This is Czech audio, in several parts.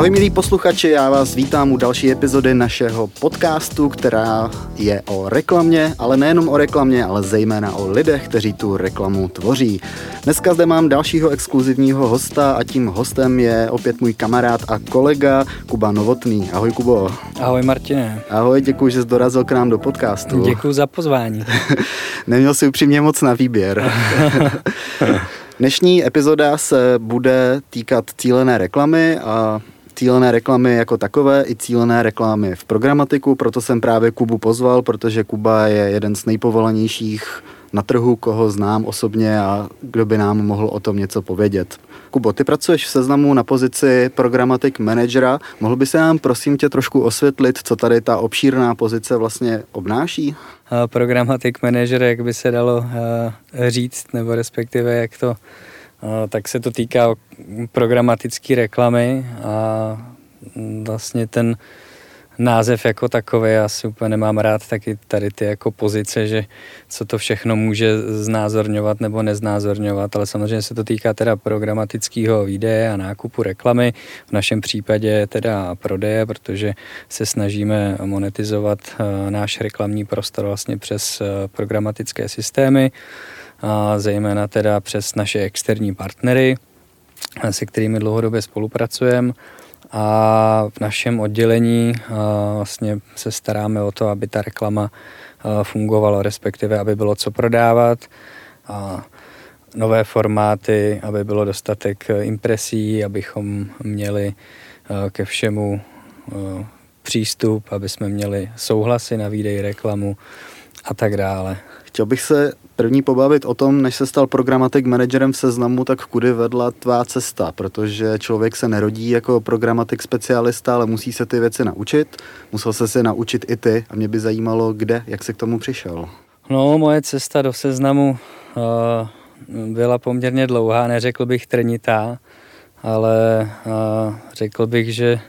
Ahoj milí posluchači, já vás vítám u další epizody našeho podcastu, která je o reklamě, ale nejenom o reklamě, ale zejména o lidech, kteří tu reklamu tvoří. Dneska zde mám dalšího exkluzivního hosta a tím hostem je opět můj kamarád a kolega Kuba Novotný. Ahoj Kubo. Ahoj Martine. Ahoj, děkuji, že jsi dorazil k nám do podcastu. Děkuji za pozvání. Neměl jsi upřímně moc na výběr. Dnešní epizoda se bude týkat cílené reklamy a cílené reklamy jako takové i cílené reklamy v programatiku, proto jsem právě Kubu pozval, protože Kuba je jeden z nejpovolanějších na trhu, koho znám osobně a kdo by nám mohl o tom něco povědět. Kubo, ty pracuješ v seznamu na pozici programatik managera. Mohl by se nám prosím tě trošku osvětlit, co tady ta obšírná pozice vlastně obnáší? Programatik manager, jak by se dalo říct, nebo respektive jak to tak se to týká programatické reklamy a vlastně ten název jako takový, já si úplně nemám rád taky tady ty jako pozice, že co to všechno může znázorňovat nebo neznázorňovat, ale samozřejmě se to týká teda programatického výdeje a nákupu reklamy, v našem případě teda prodeje, protože se snažíme monetizovat eh, náš reklamní prostor vlastně přes eh, programatické systémy, a zejména teda přes naše externí partnery, se kterými dlouhodobě spolupracujeme. A v našem oddělení vlastně se staráme o to, aby ta reklama fungovala, respektive aby bylo co prodávat. A nové formáty, aby bylo dostatek impresí, abychom měli ke všemu přístup, aby jsme měli souhlasy na výdej reklamu a tak dále. Chtěl bych se první pobavit o tom, než se stal programatik manažerem v seznamu, tak kudy vedla tvá cesta, protože člověk se nerodí jako programatik specialista, ale musí se ty věci naučit. Musel se si naučit i ty a mě by zajímalo, kde, jak se k tomu přišel. No, moje cesta do seznamu uh, byla poměrně dlouhá, neřekl bych trnitá, ale uh, řekl bych, že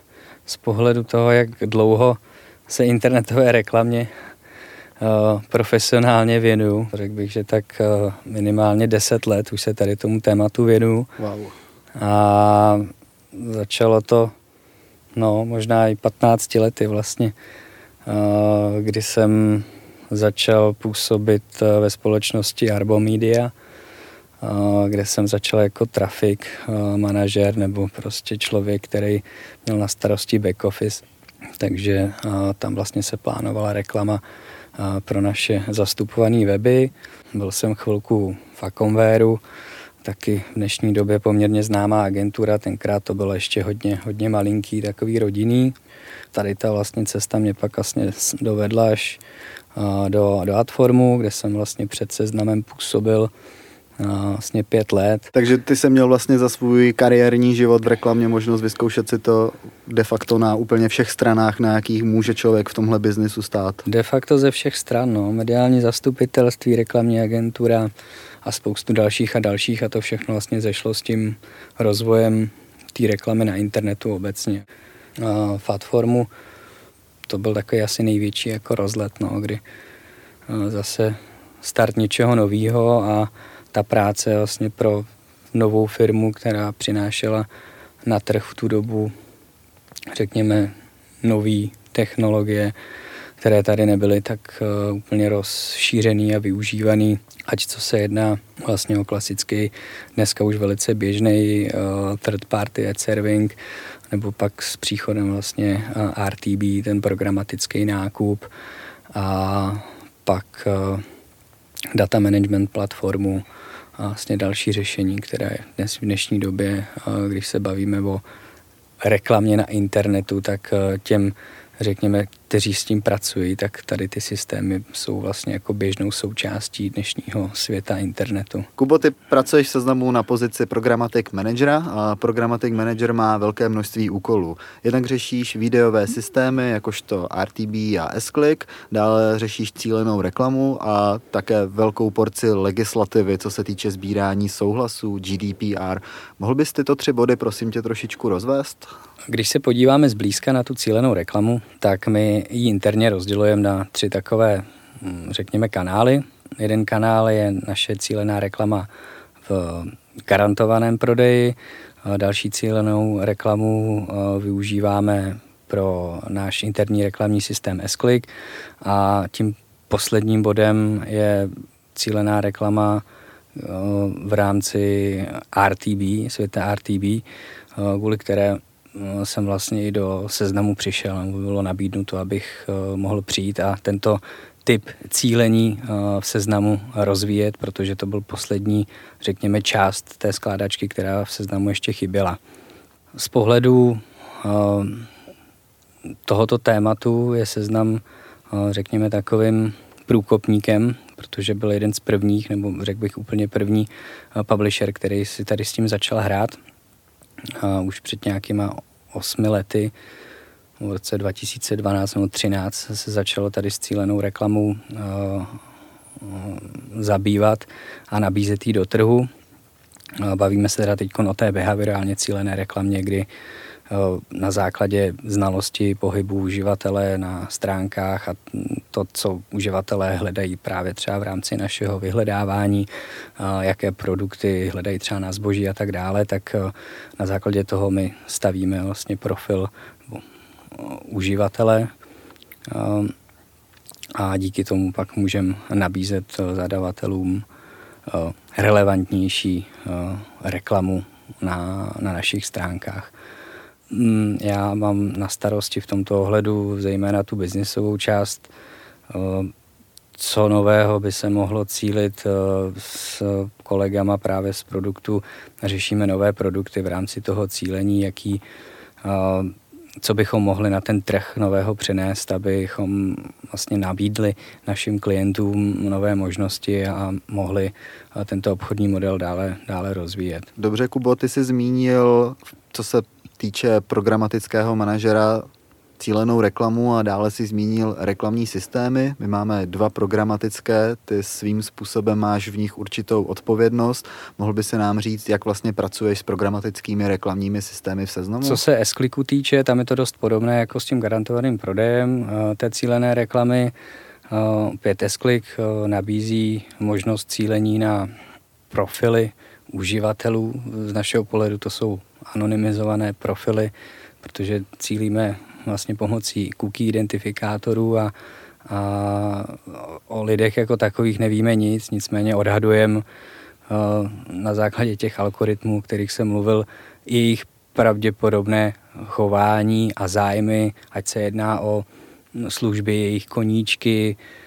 z pohledu toho, jak dlouho se internetové reklamě profesionálně věnuju. Řekl bych, že tak eh, minimálně 10 let už se tady tomu tématu věnuju. Wow. A začalo to no, možná i 15 lety vlastně, eh, kdy jsem začal působit ve společnosti Arbo Media, kde jsem začal jako trafik manažer nebo prostě člověk, který měl na starosti back office. Takže tam vlastně se plánovala reklama pro naše zastupované weby. Byl jsem chvilku v Akonvéru, taky v dnešní době poměrně známá agentura, tenkrát to bylo ještě hodně, hodně malinký, takový rodinný. Tady ta vlastně cesta mě pak vlastně dovedla až do, do Adformu, kde jsem vlastně před seznamem působil vlastně pět let. Takže ty jsi měl vlastně za svůj kariérní život v reklamě možnost vyzkoušet si to de facto na úplně všech stranách, na jakých může člověk v tomhle biznisu stát. De facto ze všech stran, no. Mediální zastupitelství, reklamní agentura a spoustu dalších a dalších a to všechno vlastně zešlo s tím rozvojem té reklamy na internetu obecně. A Fatformu to byl takový asi největší jako rozlet, no, kdy zase start něčeho nového a ta práce vlastně pro novou firmu, která přinášela na trh v tu dobu, řekněme, nové technologie, které tady nebyly tak uh, úplně rozšířený a využívaný, ať co se jedná vlastně o klasický, dneska už velice běžný uh, third party ad serving, nebo pak s příchodem vlastně uh, RTB, ten programatický nákup a pak data management platformu, vlastně další řešení, které dnes v dnešní době, když se bavíme o reklamě na internetu, tak těm řekněme, kteří s tím pracují, tak tady ty systémy jsou vlastně jako běžnou součástí dnešního světa internetu. Kubo, ty pracuješ se seznamu na pozici programatik managera a programatik manager má velké množství úkolů. Jednak řešíš videové systémy, jakožto RTB a S-Click, dále řešíš cílenou reklamu a také velkou porci legislativy, co se týče sbírání souhlasů, GDPR. Mohl bys tyto tři body prosím tě trošičku rozvést? Když se podíváme zblízka na tu cílenou reklamu, tak my ji interně rozdělujeme na tři takové, hm, řekněme, kanály. Jeden kanál je naše cílená reklama v garantovaném prodeji, Další cílenou reklamu využíváme pro náš interní reklamní systém s a tím posledním bodem je cílená reklama v rámci RTB, světa RTB, kvůli které jsem vlastně i do seznamu přišel. Bylo nabídnuto, abych mohl přijít a tento typ cílení eh, v seznamu rozvíjet, protože to byl poslední, řekněme, část té skládačky, která v seznamu ještě chyběla. Z pohledu eh, tohoto tématu je seznam, eh, řekněme, takovým průkopníkem, protože byl jeden z prvních, nebo řekl bych úplně první publisher, který si tady s tím začal hrát. Už před nějakýma osmi lety v roce 2012 nebo 2013 se začalo tady s cílenou reklamou uh, zabývat a nabízet ji do trhu. Bavíme se teda teď o té behaviorálně cílené reklamě, kdy na základě znalosti pohybu uživatele na stránkách a to, co uživatelé hledají právě třeba v rámci našeho vyhledávání, jaké produkty hledají třeba na zboží a tak dále, tak na základě toho my stavíme vlastně profil uživatele a díky tomu pak můžeme nabízet zadavatelům relevantnější reklamu na, na našich stránkách. Mm, já mám na starosti v tomto ohledu zejména tu biznisovou část, co nového by se mohlo cílit s kolegama právě z produktu. Řešíme nové produkty v rámci toho cílení, jaký co bychom mohli na ten trh nového přinést, abychom vlastně nabídli našim klientům nové možnosti a mohli tento obchodní model dále, dále rozvíjet. Dobře, Kubo, ty jsi zmínil, co se týče programatického manažera, cílenou reklamu a dále si zmínil reklamní systémy. My máme dva programatické, ty svým způsobem máš v nich určitou odpovědnost. Mohl by se nám říct, jak vlastně pracuješ s programatickými reklamními systémy v seznamu? Co se s týče, tam je to dost podobné jako s tím garantovaným prodejem eh, té cílené reklamy. Eh, Pět s eh, nabízí možnost cílení na profily uživatelů. Z našeho pohledu to jsou anonymizované profily, protože cílíme vlastně pomocí cookie identifikátorů a, a o lidech jako takových nevíme nic, nicméně odhadujeme uh, na základě těch algoritmů, kterých jsem mluvil, jejich pravděpodobné chování a zájmy, ať se jedná o služby, jejich koníčky, Eh,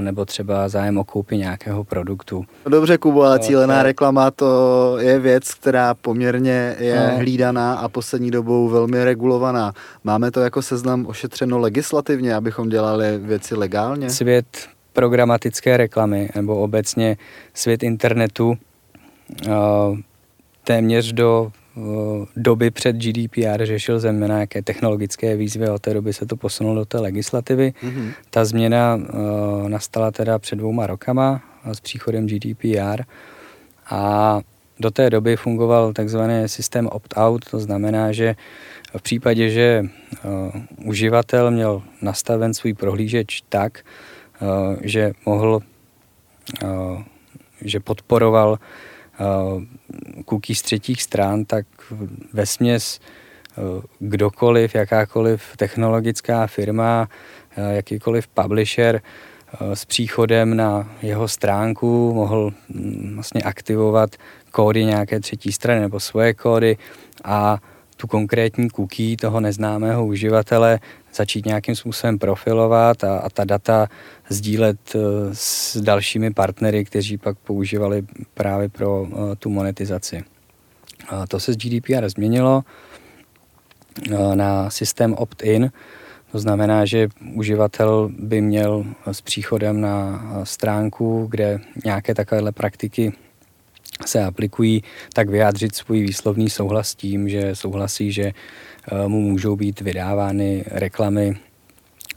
nebo třeba zájem o koupi nějakého produktu. Dobře, Kubo, ale cílená reklama to je věc, která poměrně je no. hlídaná a poslední dobou velmi regulovaná. Máme to jako seznam ošetřeno legislativně, abychom dělali věci legálně? Svět programatické reklamy nebo obecně svět internetu eh, téměř do Eh, doby před GDPR řešil zejména nějaké technologické výzvy a od té doby se to posunulo do té legislativy. Mm-hmm. Ta změna uh, nastala teda před dvouma rokama s příchodem GDPR a do té doby fungoval takzvaný systém opt-out, to znamená, že v případě, že uh, uživatel měl nastaven svůj prohlížeč tak, uh, že mohl, uh, že podporoval cookies z třetích stran, tak ve směs eh, kdokoliv, jakákoliv technologická firma, eh, jakýkoliv publisher eh, s příchodem na jeho stránku mohl mm, vlastně aktivovat kódy nějaké třetí strany nebo svoje kódy a tu konkrétní cookie toho neznámého uživatele začít nějakým způsobem profilovat a, a ta data sdílet uh, s dalšími partnery, kteří pak používali právě pro uh, tu monetizaci. To se z GDPR změnilo uh, na systém opt-in, to znamená, že uživatel by měl s příchodem na stránku, kde nějaké takovéhle praktiky se aplikují, tak vyjádřit svůj výslovný souhlas tím, že souhlasí, že eh, mu můžou být vydávány reklamy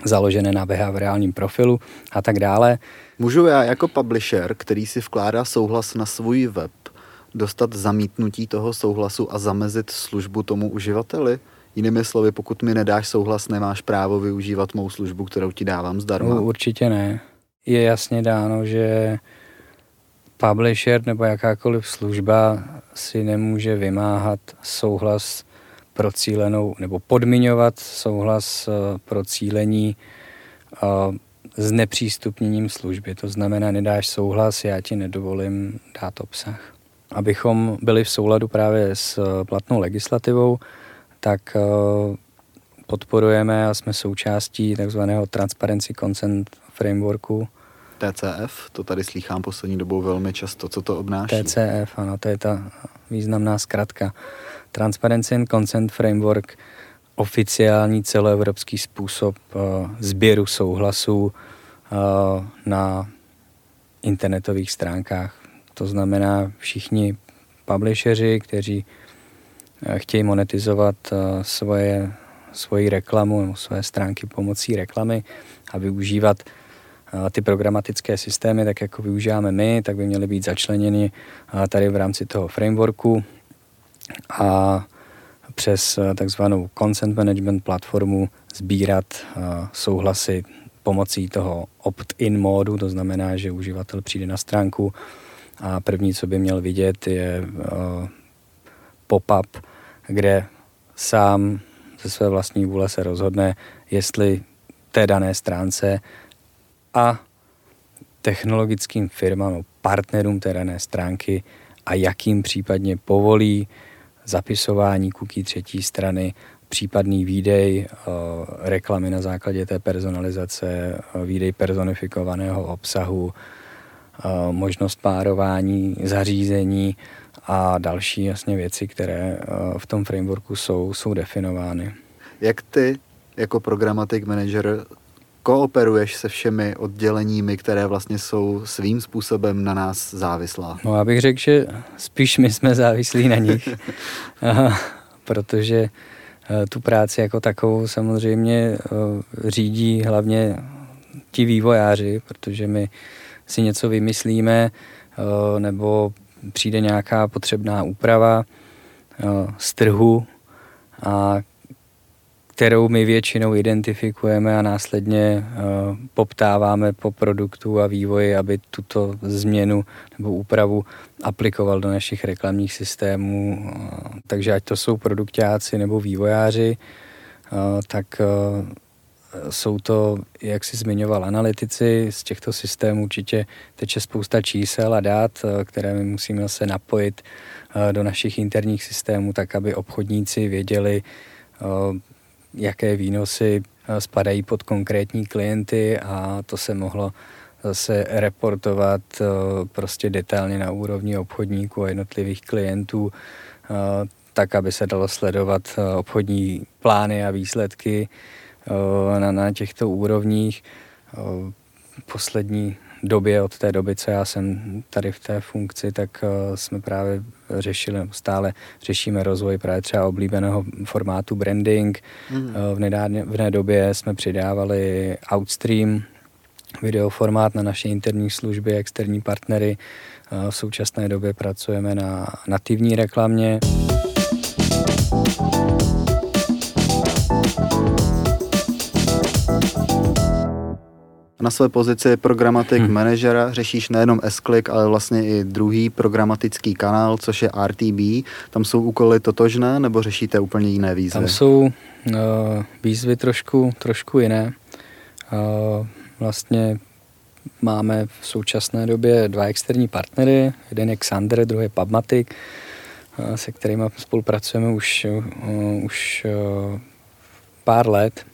založené na behaviorálním profilu a tak dále. Můžu já jako publisher, který si vkládá souhlas na svůj web, dostat zamítnutí toho souhlasu a zamezit službu tomu uživateli? Jinými slovy, pokud mi nedáš souhlas, nemáš právo využívat mou službu, kterou ti dávám zdarma. No, určitě ne. Je jasně dáno, že publisher nebo jakákoliv služba si nemůže vymáhat souhlas pro cílenou nebo podmiňovat souhlas eh, pro cílení eh, s nepřístupněním služby. To znamená, nedáš souhlas, já ti nedovolím dát obsah. Abychom byli v souladu právě s eh, platnou legislativou, tak podporujeme a jsme součástí takzvaného Transparency Consent Frameworku. TCF, to tady slýchám poslední dobou velmi často. Co to obnáší? TCF, ano, to je ta významná zkratka. Transparency and Consent Framework, oficiální celoevropský způsob uh, sběru souhlasů uh, na internetových stránkách. To znamená všichni publisheri, kteří uh, chtějí monetizovat svoje, svoji reklamu nebo své stránky pomocí reklamy a využívat ty programatické systémy, tak jako využíváme my, tak by měly být začleněny tady v rámci toho frameworku a přes eh, takzvanou consent management platformu sbírat eh, souhlasy pomocí toho opt-in módu, to znamená, že uživatel přijde na stránku a první, co by měl vidět, je eh, pop-up, kde sám ze své vlastní vůle se rozhodne, jestli té dané stránce a technologickým firmám, partnerům té dané stránky a jakým případně povolí zapisování cookie třetí strany, případný výdej eh, reklamy na základě té personalizace, eh, výdej personifikovaného obsahu, eh, možnost párování zařízení a další jasně věci, které v tom frameworku jsou, jsou definovány. Jak ty jako programatik manager kooperuješ se všemi odděleními, které vlastně jsou svým způsobem na nás závislá? No já bych řekl, že spíš my jsme závislí na nich, protože eh, tu práci jako takovou samozřejmě eh, řídí hlavně ti vývojáři, protože my si něco vymyslíme eh, nebo přijde nějaká potřebná úprava z trhu a kterou my většinou identifikujeme a následně uh, poptáváme po produktu a vývoji, aby tuto změnu nebo úpravu aplikoval do našich reklamních systémů. Uh, takže ať to jsou produktáci nebo vývojáři, uh, tak jsou to, jak si zmiňoval, analytici. Z těchto systémů určitě teče spousta čísel a dát, které my musíme se napojit do našich interních systémů, tak aby obchodníci věděli, jaké výnosy eh, spadají pod konkrétní klienty a to se mohlo zase reportovat eh, prostě detailně na úrovni obchodníků a jednotlivých klientů, eh, tak, aby se dalo sledovat obchodní plány a výsledky na, na těchto úrovních. Poslední době, od té doby, co já jsem tady v té funkci, tak uh, jsme právě řešili, stále řešíme rozvoj právě třeba oblíbeného formátu branding. Mm. V, nedobě době jsme přidávali Outstream, videoformát na naše interní služby, externí partnery. Uh, v současné době pracujeme na nativní reklamě. Na své pozici programatik hmm. manažera řešíš nejenom s ale vlastně i druhý programatický kanál, což je RTB. Tam jsou úkoly totožné, nebo řešíte úplně jiné výzvy? Tam jsou uh, výzvy trošku, trošku jiné. Uh, vlastně máme v současné době dva externí partnery, jeden je Xander, druhý je Pubmatic, uh, se kterými spolupracujeme už, uh, už uh, pár let.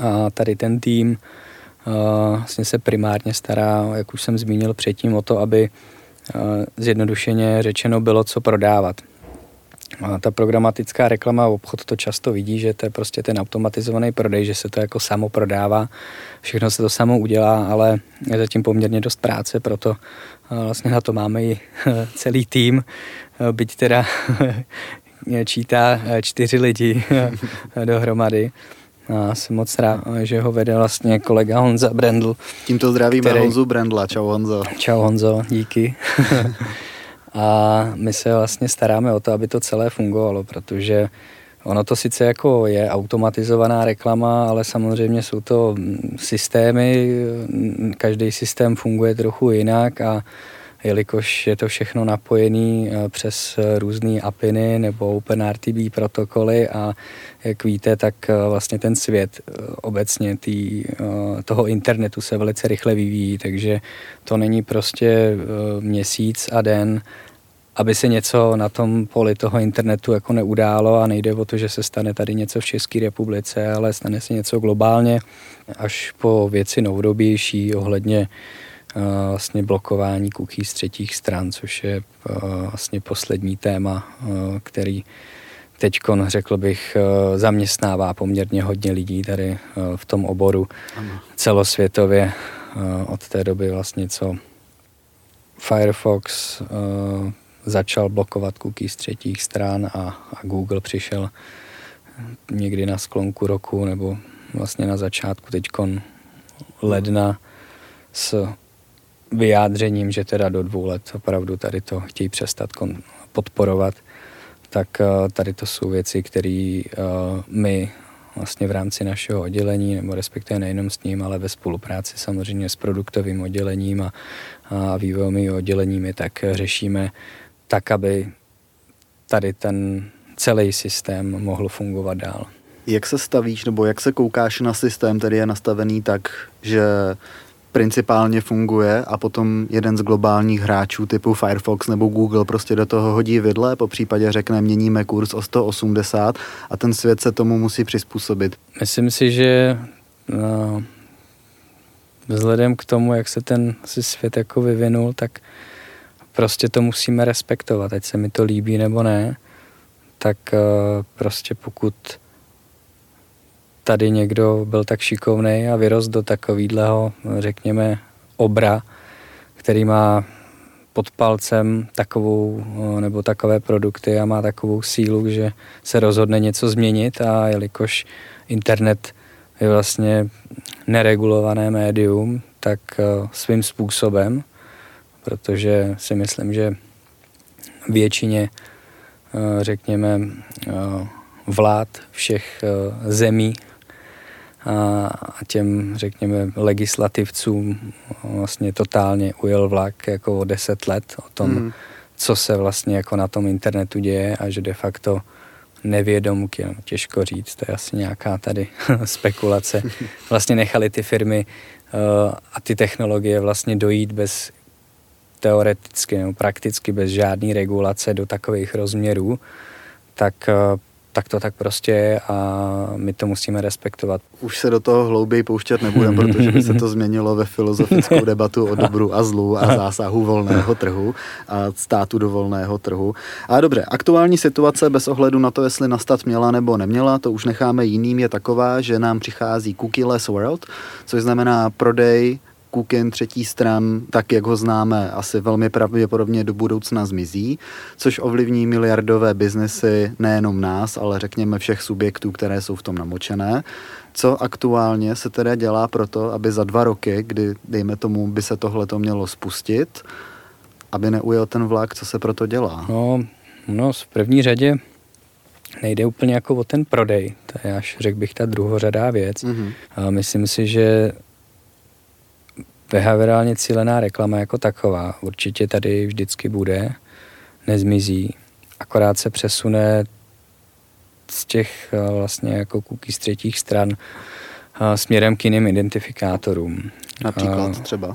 A tady ten tým vlastně se primárně stará, jak už jsem zmínil předtím, o to, aby zjednodušeně řečeno bylo co prodávat. A ta programatická reklama, obchod to často vidí, že to je prostě ten automatizovaný prodej, že se to jako samo prodává, všechno se to samo udělá, ale je zatím poměrně dost práce, proto vlastně na to máme i celý tým, byť teda čítá čtyři lidi dohromady. A jsem moc rád, že ho vede vlastně kolega Honza Brendl. Tímto zdravíme který... Honzu Brendla. Čau Honzo. Čau Honzo, díky. a my se vlastně staráme o to, aby to celé fungovalo, protože ono to sice jako je automatizovaná reklama, ale samozřejmě jsou to systémy, každý systém funguje trochu jinak a jelikož je to všechno napojené eh, přes různé APIny nebo OpenRTB protokoly a jak víte, tak vlastně ten svět obecně tý, toho internetu se velice rychle vyvíjí, takže to není prostě měsíc a den, aby se něco na tom poli toho internetu jako neudálo a nejde o to, že se stane tady něco v České republice, ale stane se něco globálně až po věci novodobější ohledně vlastně blokování cookies z třetích stran, což je uh, vlastně poslední téma, uh, který teď, řekl bych, zaměstnává poměrně hodně lidí tady v tom oboru ano. celosvětově od té doby vlastně, co Firefox začal blokovat cookies z třetích stran a, a Google přišel někdy na sklonku roku nebo vlastně na začátku teď ledna s vyjádřením, že teda do dvou let opravdu tady to chtějí přestat podporovat, tak eh, tady to jsou věci, které eh, my vlastně v rámci našeho oddělení, nebo respektive nejenom s ním, ale ve spolupráci samozřejmě s produktovým oddělením a, a vývojovými odděleními, tak řešíme tak, aby tady ten celý systém mohl fungovat dál. Jak se stavíš, nebo jak se koukáš na systém, který je nastavený tak, že principálně funguje a potom jeden z globálních hráčů typu Firefox nebo Google prostě do toho hodí vidle, po případě řekne měníme kurz o 180 a ten svět se tomu musí přizpůsobit. Myslím si, že no, vzhledem k tomu, jak se ten svět jako vyvinul, tak prostě to musíme respektovat, ať se mi to líbí nebo ne, tak uh, prostě pokud tady někdo byl tak šikovný a vyrost do takového, řekněme, obra, který má pod palcem takovou eh, nebo takové produkty a má takovou sílu, že se rozhodne něco změnit a jelikož internet je vlastně neregulované médium, tak eh, svým způsobem protože si myslím, že většině, eh, řekněme, vlád všech zemí a těm, řekněme, legislativcům vlastně totálně ujel vlak jako o deset let o tom, hmm. co se vlastně jako na tom internetu děje a že de facto nevědomky, no, těžko říct, to je asi nějaká tady spekulace, vlastně nechali ty firmy a ty technologie vlastně dojít bez teoreticky nebo prakticky bez žádné regulace do takových rozměrů, tak eh, tak to tak prostě je a my to musíme respektovat. Už se do toho hlouběji pouštět nebudeme, protože by se to změnilo ve filozofickou debatu o dobru a zlu a zásahu volného trhu a státu do volného trhu. A dobře, aktuální situace bez ohledu na to, jestli nastat měla nebo neměla, to už necháme jiným, je taková, že nám přichází cookieless world, což znamená prodej Kukin třetí stran, tak jak ho známe, asi velmi pravděpodobně do budoucna zmizí, což ovlivní miliardové biznesy nejenom nás, ale řekněme všech subjektů, které jsou v tom namočené. Co aktuálně se teda dělá pro to, aby za dva roky, kdy dejme tomu, by se tohle to mělo spustit, aby neujel ten vlak, co se pro to dělá? No, no v první řadě nejde úplně jako o ten prodej, to je až, řekl bych, ta druhořadá věc. Mm-hmm. A myslím si, že behaviorálně cílená reklama jako taková určitě tady vždycky bude, nezmizí, akorát se přesune z těch eh, vlastně jako cookies z třetích stran eh, směrem k jiným identifikátorům. Například eh, třeba?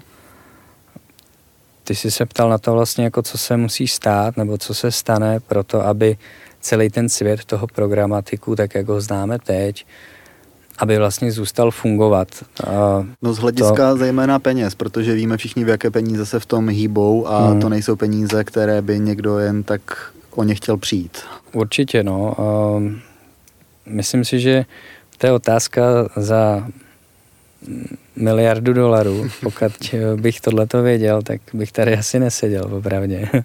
Ty jsi se ptal na to vlastně, jako co se musí stát, nebo co se stane pro to, aby celý ten svět toho programatiku, tak jak ho známe teď, aby vlastně zůstal fungovat. No z hlediska to... zejména peněz, protože víme všichni, v jaké peníze se v tom hýbou a hmm. to nejsou peníze, které by někdo jen tak o ně chtěl přijít. Určitě, no. Myslím si, že to je otázka za miliardu dolarů. Pokud bych tohleto věděl, tak bych tady asi neseděl, opravdu.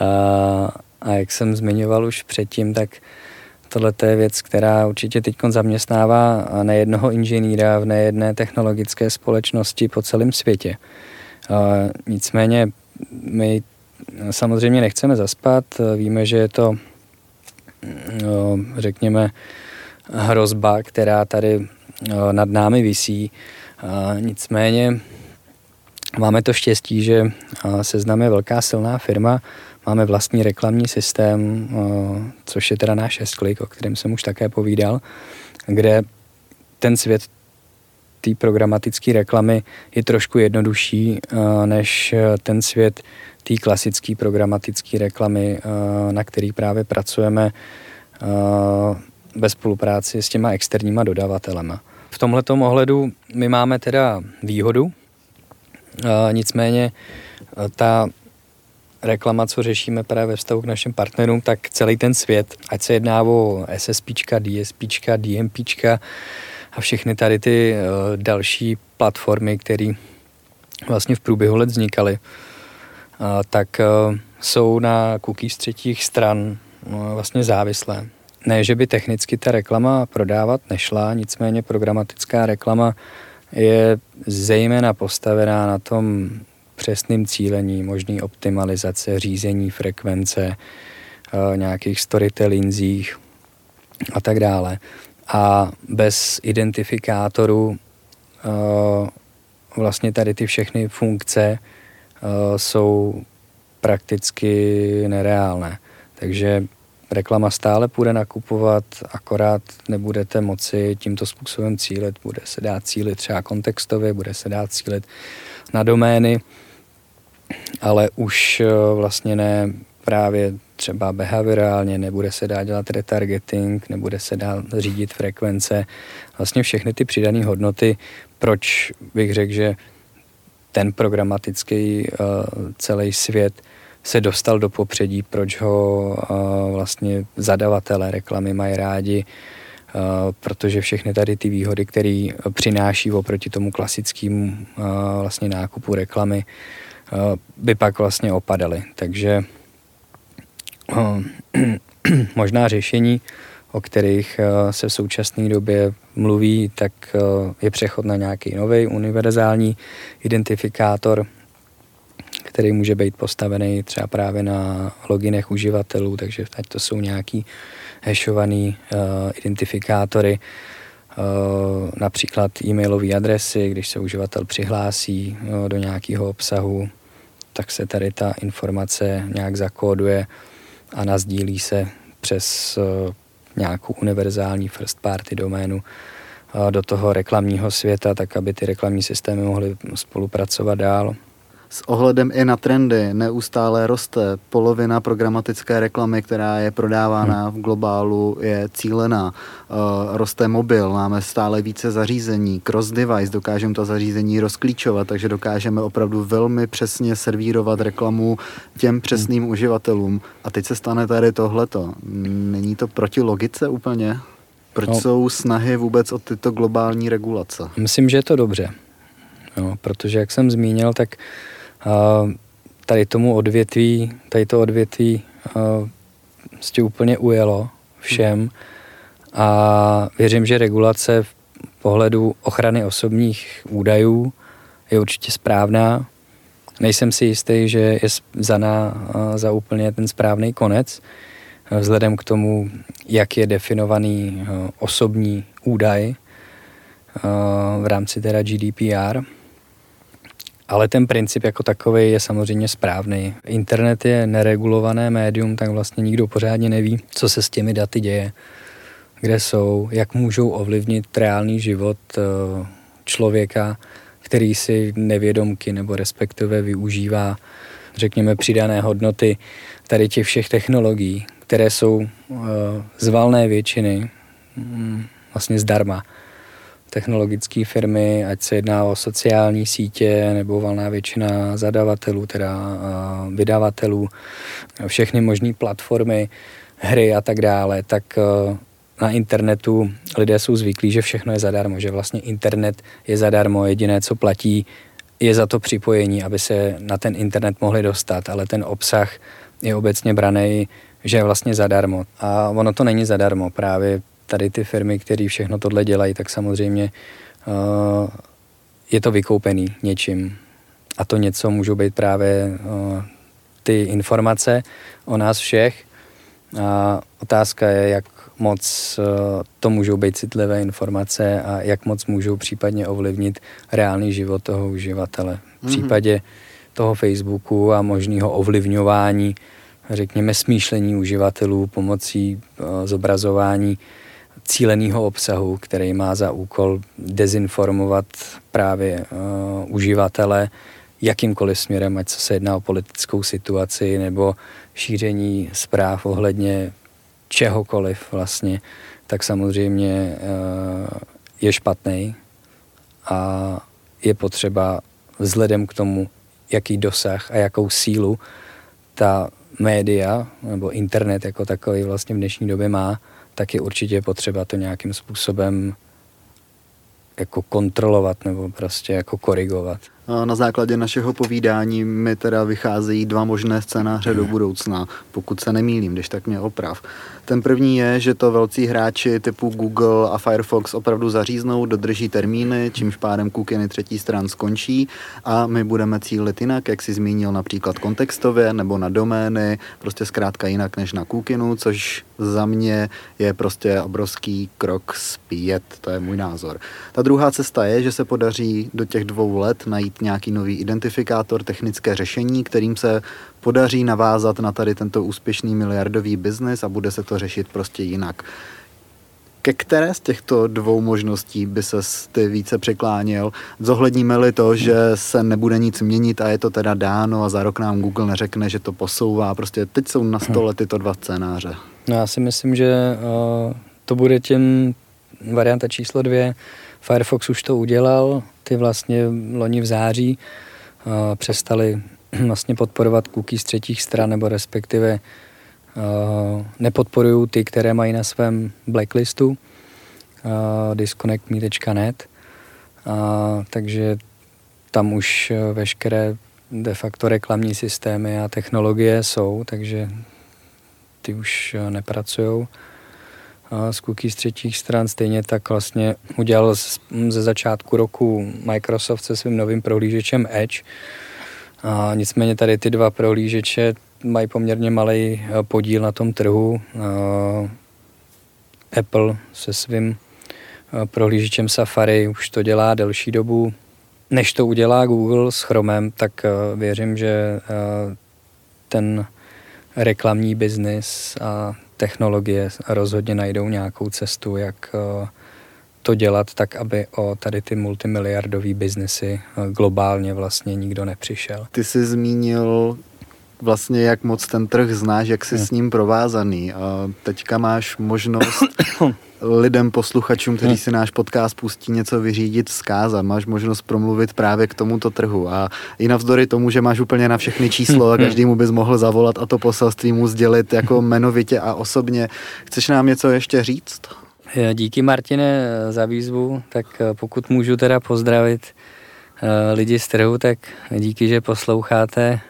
A, a jak jsem zmiňoval už předtím, tak Tohle je věc, která určitě teď zaměstnává nejednoho inženýra v nejedné technologické společnosti po celém světě. Nicméně my samozřejmě nechceme zaspat, víme, že je to, no, řekněme, hrozba, která tady nad námi visí. Nicméně Máme to štěstí, že Seznam je velká silná firma, máme vlastní reklamní systém, což je teda náš S-Click, o kterém jsem už také povídal, kde ten svět té programatické reklamy je trošku jednodušší než ten svět té klasické programatické reklamy, na který právě pracujeme ve spolupráci s těma externíma dodavatelema. V tomhle ohledu my máme teda výhodu, nicméně ta reklama, co řešíme právě ve vztahu k našim partnerům, tak celý ten svět, ať se jedná o SSP, DSP, DMP a všechny tady ty další platformy, které vlastně v průběhu let vznikaly, tak jsou na cookies třetích stran vlastně závislé. Ne, že by technicky ta reklama prodávat nešla, nicméně programatická reklama je zejména postavená na tom přesným cílení, možný optimalizace, řízení frekvence, eh, nějakých storytellingsích a tak dále. A bez identifikátoru eh, vlastně tady ty všechny funkce eh, jsou prakticky nereálné. Takže reklama stále půjde nakupovat, akorát nebudete moci tímto způsobem cílit. Bude se dát cílit třeba kontextově, bude se dát cílit na domény, ale už eh, vlastně ne právě třeba behaviorálně, nebude se dát dělat retargeting, nebude se dát řídit frekvence. Vlastně všechny ty přidané hodnoty, proč bych řekl, že ten programatický uh, celý svět se dostal do popředí, proč ho vlastně zadavatelé reklamy mají rádi, protože všechny tady ty výhody, které přináší oproti tomu klasickému vlastně nákupu reklamy, by pak vlastně opadaly. Takže možná řešení, o kterých se v současné době mluví, tak je přechod na nějaký nový univerzální identifikátor, který může být postavený třeba právě na loginech uživatelů, takže ať to jsou nějaký hashovaný uh, identifikátory, uh, například e-mailové adresy, když se uživatel přihlásí uh, do nějakého obsahu, tak se tady ta informace nějak zakóduje a nazdílí se přes uh, nějakou univerzální first party doménu do toho reklamního světa, tak aby ty reklamní systémy mohly spolupracovat dál s ohledem i na trendy neustále roste. Polovina programatické reklamy, která je prodávána hmm. v globálu, je cílená. Uh, roste mobil, máme stále více zařízení, cross-device, dokážeme to zařízení rozklíčovat, takže dokážeme opravdu velmi přesně servírovat reklamu těm přesným hmm. uživatelům. A teď se stane tady tohleto. Není to proti logice úplně? Proč no. jsou snahy vůbec o tyto globální regulace? Myslím, že je to dobře. Jo, protože jak jsem zmínil, tak tady tomu odvětví, tady to odvětví prostě úplně ujelo všem a věřím, že regulace v pohledu ochrany osobních údajů je určitě správná. Nejsem si jistý, že je zaná za úplně ten správný konec, vzhledem k tomu, jak je definovaný osobní údaj v rámci teda GDPR. Ale ten princip jako takový je samozřejmě správný. Internet je neregulované médium, tak vlastně nikdo pořádně neví, co se s těmi daty děje, kde jsou, jak můžou ovlivnit reálný život eh, člověka, který si nevědomky nebo respektive využívá, řekněme, přidané hodnoty tady těch všech technologií, které jsou eh, z valné většiny mm, vlastně zdarma technologické firmy, ať se jedná o sociální sítě nebo valná většina zadavatelů, teda vydavatelů, všechny možné platformy, hry a tak dále, tak na internetu lidé jsou zvyklí, že všechno je zadarmo, že vlastně internet je zadarmo, jediné, co platí, je za to připojení, aby se na ten internet mohli dostat, ale ten obsah je obecně braný, že je vlastně zadarmo. A ono to není zadarmo, právě tady ty firmy, které všechno tohle dělají, tak samozřejmě uh, je to vykoupený něčím. A to něco můžou být právě uh, ty informace o nás všech. A otázka je, jak moc uh, to můžou být citlivé informace a jak moc můžou případně ovlivnit reálný život toho uživatele. V mhm. případě toho Facebooku a možného ovlivňování, řekněme, smýšlení uživatelů pomocí zobrazování cíleného obsahu, který má za úkol dezinformovat právě uh, uživatele jakýmkoliv směrem, ať se jedná o politickou situaci nebo šíření zpráv ohledně čehokoliv vlastně, tak samozřejmě uh, je špatný a je potřeba vzhledem k tomu, jaký dosah a jakou sílu ta média nebo internet jako takový vlastně v dnešní době má, tak je určitě potřeba to nějakým způsobem jako kontrolovat nebo prostě jako korigovat. Na základě našeho povídání mi teda vycházejí dva možné scénáře do budoucna, pokud se nemýlím, když tak mě oprav. Ten první je, že to velcí hráči typu Google a Firefox opravdu zaříznou, dodrží termíny, čímž pádem kukiny třetí stran skončí a my budeme cílit jinak, jak si zmínil například kontextově nebo na domény, prostě zkrátka jinak než na kukinu, což za mě je prostě obrovský krok zpět, to je můj názor. Ta druhá cesta je, že se podaří do těch dvou let najít nějaký nový identifikátor, technické řešení, kterým se podaří navázat na tady tento úspěšný miliardový biznis a bude se to řešit prostě jinak. Ke které z těchto dvou možností by se ty více překláněl? Zohledníme-li to, že se nebude nic měnit a je to teda dáno a za rok nám Google neřekne, že to posouvá. Prostě teď jsou na stole tyto dva scénáře. No já si myslím, že uh, to bude tím varianta číslo dvě. Firefox už to udělal, ty vlastně loni v září uh, přestali vlastně podporovat cookies z třetích stran, nebo respektive uh, nepodporují ty, které mají na svém blacklistu uh, disconnectme.net uh, takže tam už veškeré de facto reklamní systémy a technologie jsou, takže ty už nepracují z cookies třetích stran. Stejně tak vlastně udělal ze začátku roku Microsoft se svým novým prohlížečem Edge, a nicméně tady ty dva prohlížeče mají poměrně malý eh, podíl na tom trhu. Apple se svým eh, prohlížečem Safari už to dělá delší dobu. Než to udělá Google s Chromem, tak eh, věřím, že ten reklamní biznis a technologie rozhodně najdou nějakou cestu, jak to dělat tak, aby o tady ty multimiliardové biznesy eh, globálně vlastně nikdo nepřišel. Ty jsi zmínil vlastně, jak moc ten trh znáš, jak jsi hmm. s ním provázaný. A teďka máš možnost lidem, posluchačům, kteří si náš podcast pustí, něco vyřídit, vzkázat. Máš možnost promluvit právě k tomuto trhu. A i navzdory tomu, že máš úplně na všechny číslo a každému bys mohl zavolat a to poselství mu sdělit jako jmenovitě a osobně. Chceš nám něco ještě říct? Díky Martine za výzvu, tak eh, pokud můžu teda pozdravit eh, lidi z trhu, tak díky, že posloucháte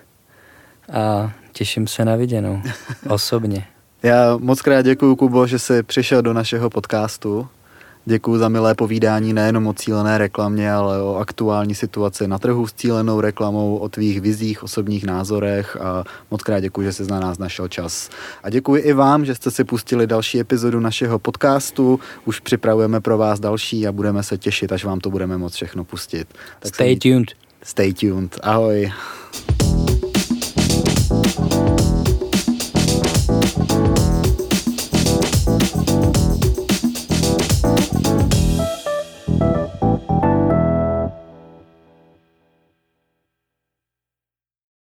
a těším se na viděnou osobně. Já moc krát děkuji, Kubo, že jsi přišel do našeho podcastu. Děkuji za milé povídání nejenom o cílené reklamě, ale o aktuální situaci na trhu s cílenou reklamou, o tvých vizích, osobních názorech a moc krát děkuji, že jsi na nás našel čas. A děkuji i vám, že jste si pustili další epizodu našeho podcastu. Už připravujeme pro vás další a budeme se těšit, až vám to budeme moc všechno pustit. Tak stay tuned. Stay tuned. Ahoj.